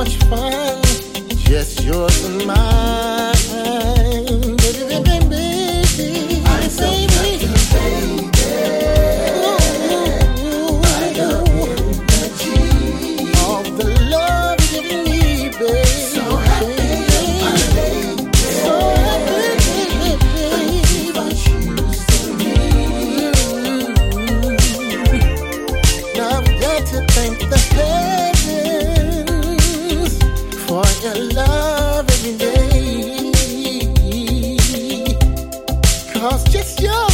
much fun, just yours and mine. Cause just your